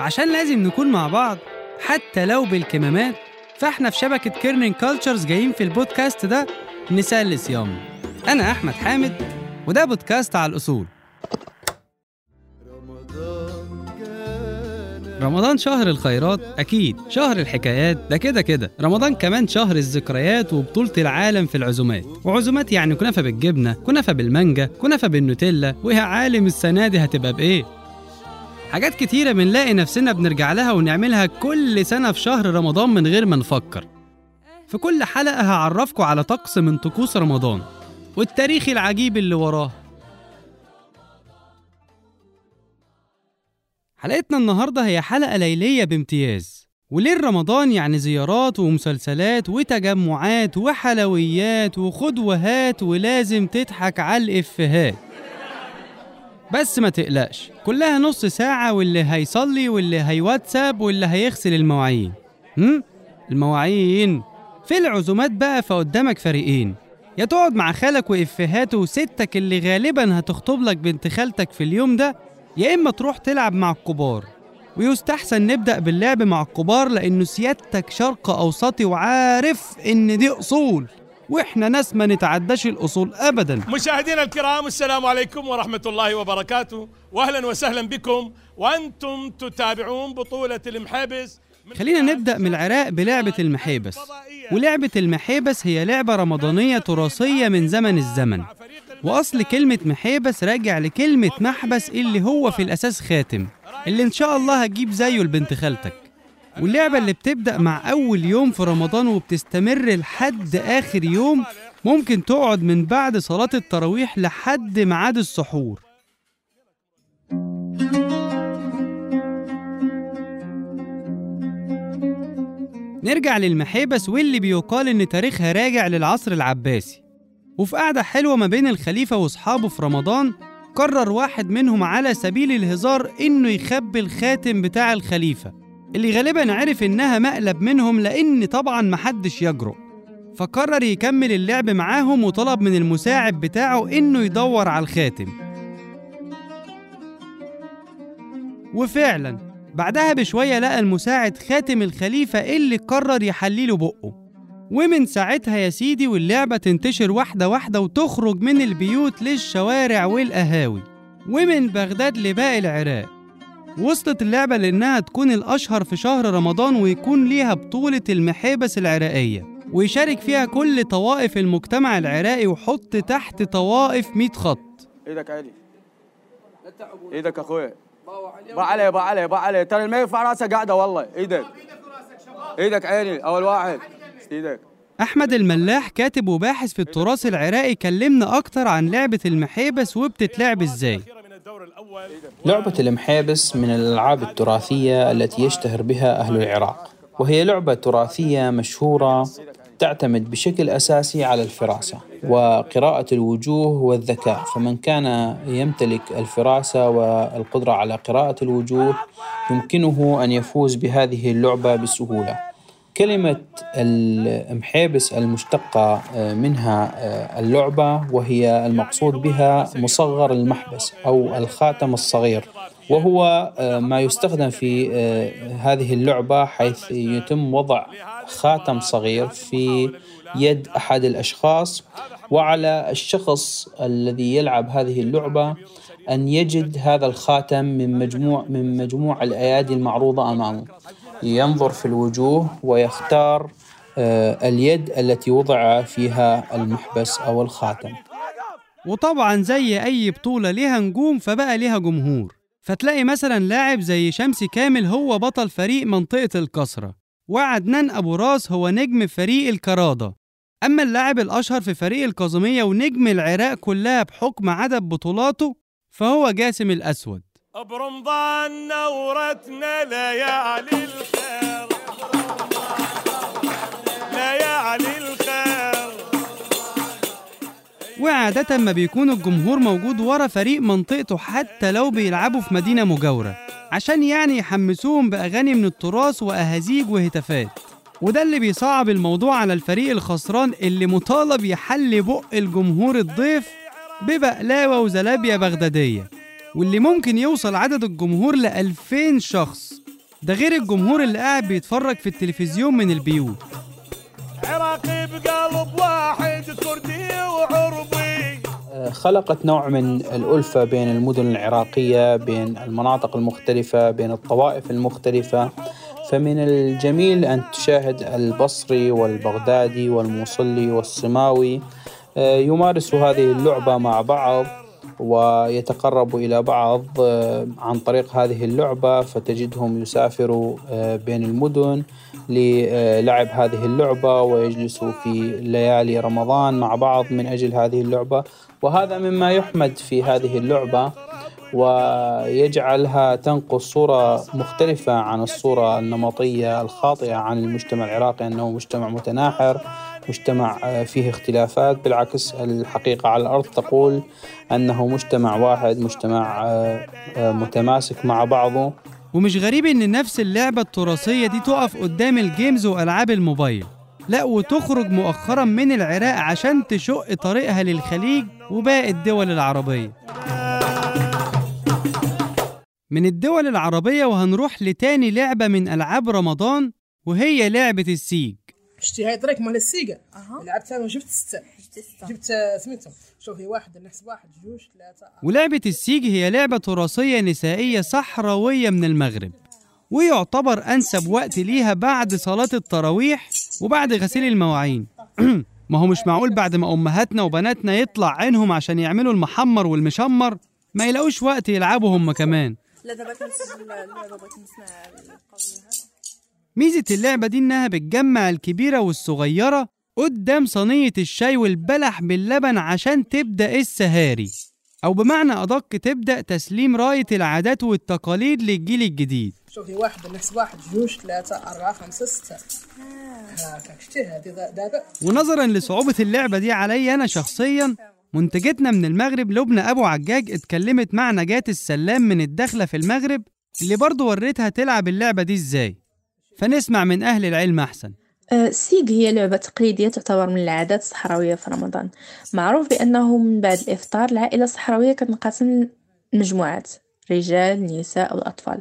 عشان لازم نكون مع بعض حتى لو بالكمامات فاحنا في شبكة Kerning Cultures جايين في البودكاست ده نسلي صيام أنا أحمد حامد وده بودكاست على الأصول. رمضان شهر الخيرات؟ أكيد. شهر الحكايات؟ ده كده كده. رمضان كمان شهر الذكريات وبطولة العالم في العزومات. وعزومات يعني كنافة بالجبنة كنافة بالمانجا كنافة بالنوتيلا. ويا عالم السنة دي هتبقى بإيه؟ حاجات كتيرة بنلاقي نفسنا بنرجع لها ونعملها كل سنة في شهر رمضان من غير ما نفكر. في كل حلقة هعرفكم على طقس من طقوس رمضان. والتاريخ العجيب اللي وراه. حلقتنا النهاردة هي حلقة ليلية بامتياز وليل رمضان يعني زيارات ومسلسلات وتجمعات وحلويات وخد وهات ولازم تضحك على الإفيهات. بس ما تقلقش كلها نص ساعة واللي هيصلي واللي هيواتساب واللي هيغسل المواعين. هم؟ المواعين. في العزومات بقى فقدامك فريقين يا تقعد مع خالك وإفهاته وستك اللي غالبا هتخطب لك بنت خالتك في اليوم ده يا إما تروح تلعب مع الكبار. ويستحسن نبدأ باللعب مع الكبار لأنه سيادتك شرق أوسطي وعارف إن دي أصول. وإحنا ناس ما نتعداش الأصول ابدا. مشاهدينا الكرام السلام عليكم ورحمة الله وبركاته. واهلا وسهلا بكم. وأنتم تتابعون بطولة المحابس خلينا نبدأ من العراق بلعبة المحابس. ولعبة المحابس هي لعبة رمضانية تراثية من زمن الزمن. وأصل كلمة محابس راجع لكلمة محبس اللي هو في الأساس خاتم اللي إن شاء الله هتجيب زيه لبنت خالتك. واللعبة اللي بتبدأ مع أول يوم في رمضان وبتستمر لحد آخر يوم ممكن تقعد من بعد صلاة التراويح لحد ميعاد السحور. نرجع للمحابس واللي بيقال إن تاريخها راجع للعصر العباسي. وفي قعدة حلوة ما بين الخليفة وأصحابه في رمضان قرر واحد منهم على سبيل الهزار إنه يخبي الخاتم بتاع الخليفة اللي غالبا عرف إنها مقلب منهم لأن طبعا محدش يجرؤ. فقرر يكمل اللعب معاهم وطلب من المساعد بتاعه إنه يدور على الخاتم. وفعلا بعدها بشوية لقى المساعد خاتم الخليفة اللي قرر يحليله بقه. ومن ساعتها يا سيدي واللعبة تنتشر واحدة واحدة وتخرج من البيوت للشوارع والقهاوي ومن بغداد لباقي العراق. وصلت اللعبة لأنها تكون الأشهر في شهر رمضان ويكون ليها بطولة المحابس العراقية ويشارك فيها كل طوائف المجتمع العراقي وحط تحت طوائف 100 خط. إيدك عالي إيدك أخويا؟ با علي با علي با علي. ترى ما يرفع راسك قاعدة والله. إيدك إيدك عالي أول واحد. أحمد الملاح كاتب وباحث في التراث العراقي كلمنا أكتر عن لعبة المحابس وبتتلعب إزاي. لعبة المحابس من الألعاب التراثية التي يشتهر بها أهل العراق وهي لعبة تراثية مشهورة تعتمد بشكل أساسي على الفراسة وقراءة الوجوه والذكاء. فمن كان يمتلك الفراسة والقدرة على قراءة الوجوه يمكنه أن يفوز بهذه اللعبة بسهولة. كلمة المحابس المشتقة آه، منها آه، اللعبة وهي المقصود بها مصغر المحبس أو الخاتم الصغير. وهو آه، ما يستخدم في هذه اللعبة حيث يتم وضع خاتم صغير في يد أحد الأشخاص. وعلى الشخص الذي يلعب هذه اللعبة أن يجد هذا الخاتم من مجموع من مجموع الأيادي المعروضة أمامه. ينظر في الوجوه ويختار آه، اليد التي وضع فيها المحبس أو الخاتم. وطبعا زي أي بطولة ليها نجوم فبقى ليها جمهور. فتلاقي مثلا لاعب زي شمسي كامل هو بطل فريق منطقة الكسرة وعدنان أبو راس هو نجم فريق الكرادة. أما اللاعب الأشهر في فريق الكاظمية ونجم العراق كلها بحكم عدد بطولاته فهو جاسم الأسود. برمضان نورتنا ليالي الخير. ليالي الخير. وعادة ما بيكون الجمهور موجود ورا فريق منطقته حتى لو بيلعبوا في مدينة مجاورة عشان يعني يحمسوهم بأغاني من التراث وأهازيج وهتافات. وده اللي بيصعب الموضوع على الفريق الخسران اللي مطالب يحل بق الجمهور الضيف ببقلاوة وزلابية بغدادية. واللي ممكن يوصل عدد الجمهور ل 2000 شخص. ده غير الجمهور اللي قاعد بيتفرج في التلفزيون من البيوت. عراقي بقلب واحد كردي وعربي. خلقت نوع من الألفة بين المدن العراقية بين المناطق المختلفة بين الطوائف المختلفة. فمن الجميل أن تشاهد البصري والبغدادي والموصلي والسماوي آه، يمارسوا هذه اللعبة مع بعض. ويتقربوا إلى بعض آه، عن طريق هذه اللعبة فتجدهم يسافروا آه، بين المدن للعب هذه اللعبة ويجلسوا في ليالي رمضان مع بعض من أجل هذه اللعبة. وهذا مما يحمد في هذه اللعبة ويجعلها تنقل صورة مختلفة عن الصورة النمطية الخاطئة عن المجتمع العراقي أنه مجتمع متناحر. مجتمع آه، فيه اختلافات. بالعكس الحقيقة على الأرض تقول أنه مجتمع واحد مجتمع آه، آه، متماسك مع بعضه. ومش غريب إن نفس اللعبة التراثية دي تقف قدام ال games وألعاب الموبايل. لا وتخرج مؤخرا من العراق عشان تشق طريقها للخليج وباقي الدول العربية. من الدول العربية وهنروح لتاني لعبة من ألعاب رمضان وهي لعبة السيج. شتي هاي طريق مال السيجا أها. لعبتها وجبت ستة. ستة. جبت سميتهم. شوف هي واحد نحسب واحد جوج ثلاثة أربعة. ولعبة السيج هي لعبة تراثية نسائية صحراوية من المغرب ويعتبر أنسب وقت ليها بعد صلاة التراويح وبعد غسيل المواعين. ما هو مش معقول بعد ما أمهاتنا وبناتنا يطلع عينهم عشان يعملوا المحمر والمشمر ما يلاقوش وقت يلعبوا هم كمان. لا دابا كنسمع ميزة اللعبة دي إنها بتجمع الكبيرة والصغيرة قدام صينية الشاي والبلح باللبن عشان تبدأ السهاري. أو بمعنى أدق تبدأ تسليم راية العادات والتقاليد للجيل الجديد. شوف هي واحد نحسب واحد جوج ثلاثة أربعة خمسة ستة. ونظرا لصعوبة اللعبة دي علي أنا شخصيا منتجتنا من المغرب لبنى أبو عجاج اتكلمت مع نجاة السلام من الدخلة في المغرب اللي برضو وريتها تلعب اللعبة دي إزاي. فنسمع من أهل العلم أحسن. السيج هي لعبة تقليدية تعتبر من العادات الصحراوية في رمضان. معروف بأنه من بعد الإفطار العائلة الصحراوية كتنقسم لمجموعات رجال نساء والأطفال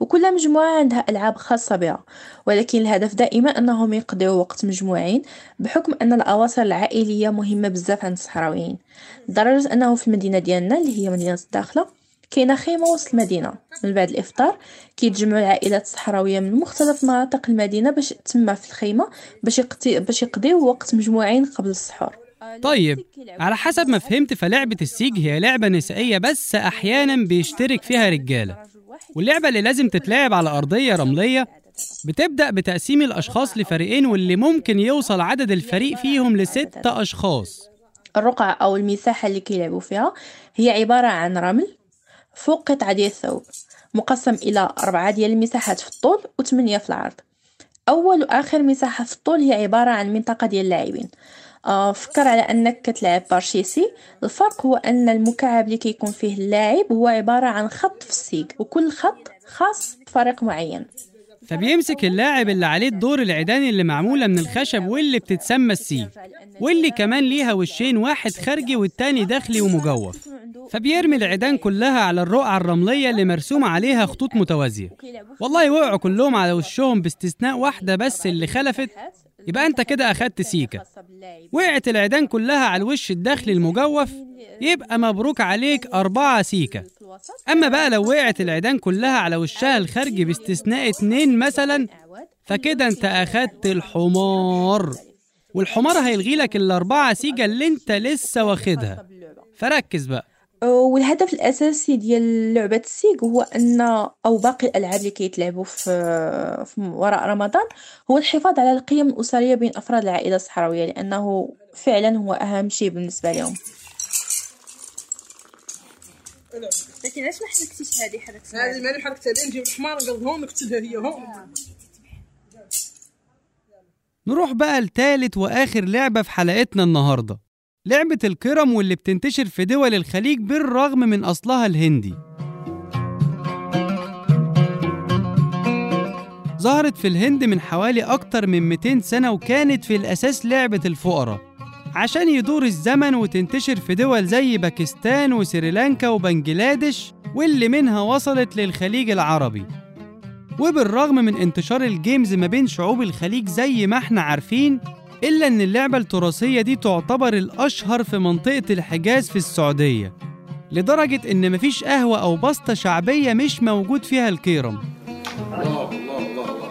وكل مجموعة عندها ألعاب خاصة بها. ولكن الهدف دائما أنهم يقضيوا وقت مجموعين بحكم أن الأواصر العائلية مهمة بزاف عند الصحراويين. لدرجة أنه في المدينة ديالنا اللي هي مدينة الداخلة كاينة خيمة وسط المدينة. من بعد الإفطار كيتجمعوا العائلات الصحراوية من مختلف مناطق المدينة باش تما في الخيمة باش يقضي باش يقضيو وقت مجموعين قبل السحور. طيب على حسب ما فهمت فلعبة السيج هي لعبة نسائية بس أحيانا بيشترك فيها رجالة واللعبة اللي لازم تتلعب على أرضية رملية بتبدأ بتقسيم الأشخاص لفريقين واللي ممكن يوصل عدد الفريق فيهم لست أشخاص. الرقعة أو المساحة اللي كيلعبوا فيها هي عبارة عن رمل فوق قطعة ديال الثوب مقسم إلى أربعة ديال المساحات في الطول وثمانية في العرض. أول وآخر مساحة في الطول هي عبارة عن منطقة ديال اللاعبين. آه فكر على أنك كتلعب بارشيسي. الفرق هو أن المكعب اللي كيكون فيه اللاعب هو عبارة عن خط في السيق وكل خط خاص بفريق معين. فبيمسك اللاعب اللي عليه الدور العيداني اللي معمولة من الخشب واللي بتتسمى السيج واللي كمان ليها وشين واحد خارجي والتاني داخلي ومجوف. فبيرمي العيدان كلها على الرقعة الرملية اللي مرسوم عليها خطوط متوازية. والله وقعوا كلهم على وشهم باستثناء واحدة بس اللي خلفت. يبقى انت كده أخدت سيكة وقعت العيدان كلها على الوش الداخلي المجوف يبقى مبروك عليك أربعة سيكة أما بقى لو وقعت العيدان كلها على وشها الخارجي باستثناء اتنين مثلا فكده انت أخدت الحمار. والحمار هيلغي لك الأربعة سيجة اللي انت لسه واخدها. فركز بقى. والهدف الأساسي ديال لعبة السيج هو أن أو باقي الألعاب اللي كيتلعبوا في, في وراء رمضان هو الحفاظ على القيم الأسرية بين أفراد العائلة الصحراوية لأنه فعلا هو أهم شيء بالنسبة لهم. لكن علاش ما حركتيش هذه حركت هذه ماني حركتها لين نجيب الحمار هون نقتلها هي هون نروح بقى لتالت وآخر لعبة في حلقتنا النهاردة. لعبة الكرم واللي بتنتشر في دول الخليج بالرغم من أصلها الهندي. ظهرت في الهند من حوالي أكتر من 200 سنة وكانت في الأساس لعبة الفقراء. عشان يدور الزمن وتنتشر في دول زي باكستان وسريلانكا وبنجلاديش واللي منها وصلت للخليج العربي. وبالرغم من انتشار الجيمز ما بين شعوب الخليج زي ما إحنا عارفين إلا إن اللعبة التراثية دي تعتبر الأشهر في منطقة الحجاز في السعودية لدرجة إن مفيش قهوة أو بسطة شعبية مش موجود فيها الكيرم. الله الله الله الله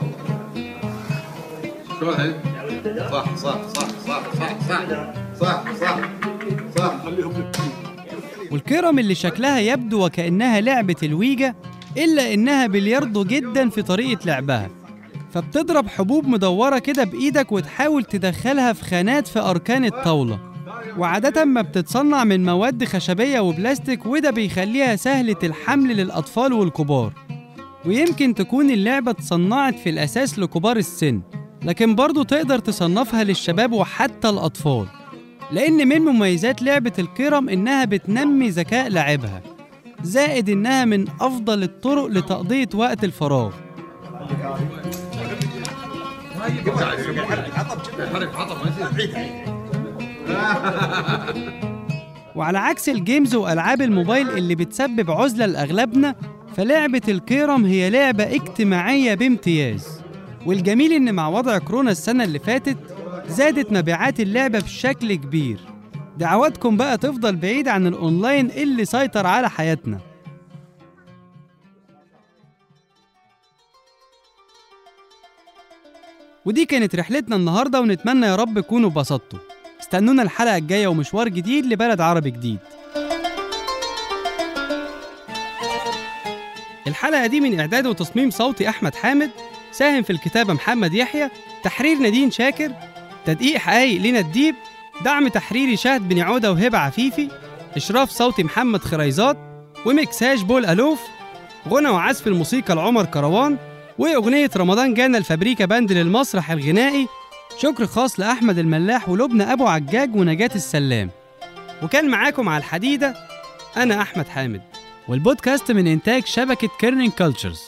صح والكرم اللي شكلها يبدو وكأنها لعبة الويجا إلا إنها بلياردو جدا في طريقة لعبها. فبتضرب حبوب مدورة كده بإيدك وتحاول تدخلها في خانات في أركان الطاولة. وعادة ما بتتصنع من مواد خشبية وبلاستيك وده بيخليها سهلة الحمل للأطفال والكبار. ويمكن تكون اللعبة اتصنعت في الأساس لكبار السن لكن برضو تقدر تصنفها للشباب وحتى الأطفال. لأن من مميزات لعبة الكرم إنها بتنمي ذكاء لاعبها زائد إنها من أفضل الطرق لتقضية وقت الفراغ. وعلى عكس ال games وألعاب الموبايل اللي بتسبب عزلة لأغلبنا فلعبة الكيرم هي لعبة اجتماعية بامتياز. والجميل إن مع وضع كورونا السنة اللي فاتت زادت مبيعات اللعبة بشكل كبير. دعواتكم بقى تفضل بعيد عن الأونلاين اللي سيطر على حياتنا. ودي كانت رحلتنا النهارده ونتمنى يا رب تكونوا اتبسطتوا. استنونا الحلقة الجاية ومشوار جديد لبلد عربي جديد. الحلقة دي من إعداد وتصميم صوتي أحمد حامد ساهم في الكتابة محمد يحيى تحرير نادين شاكر تدقيق حقايق لينا الديب دعم تحريري شهد بن عودة وهبة عفيفي إشراف صوتي محمد خريزات ومكساج بول ألوف غنى وعزف الموسيقى لعمر كروان وأغنية رمضان جانا الفابريكا band للمسرح الغنائي. شكر خاص لأحمد الملاح ولبنى أبو عجاج ونجاة السلام. وكان معاكم على الحديدة أنا أحمد حامد. والبودكاست من إنتاج شبكة Kerning Cultures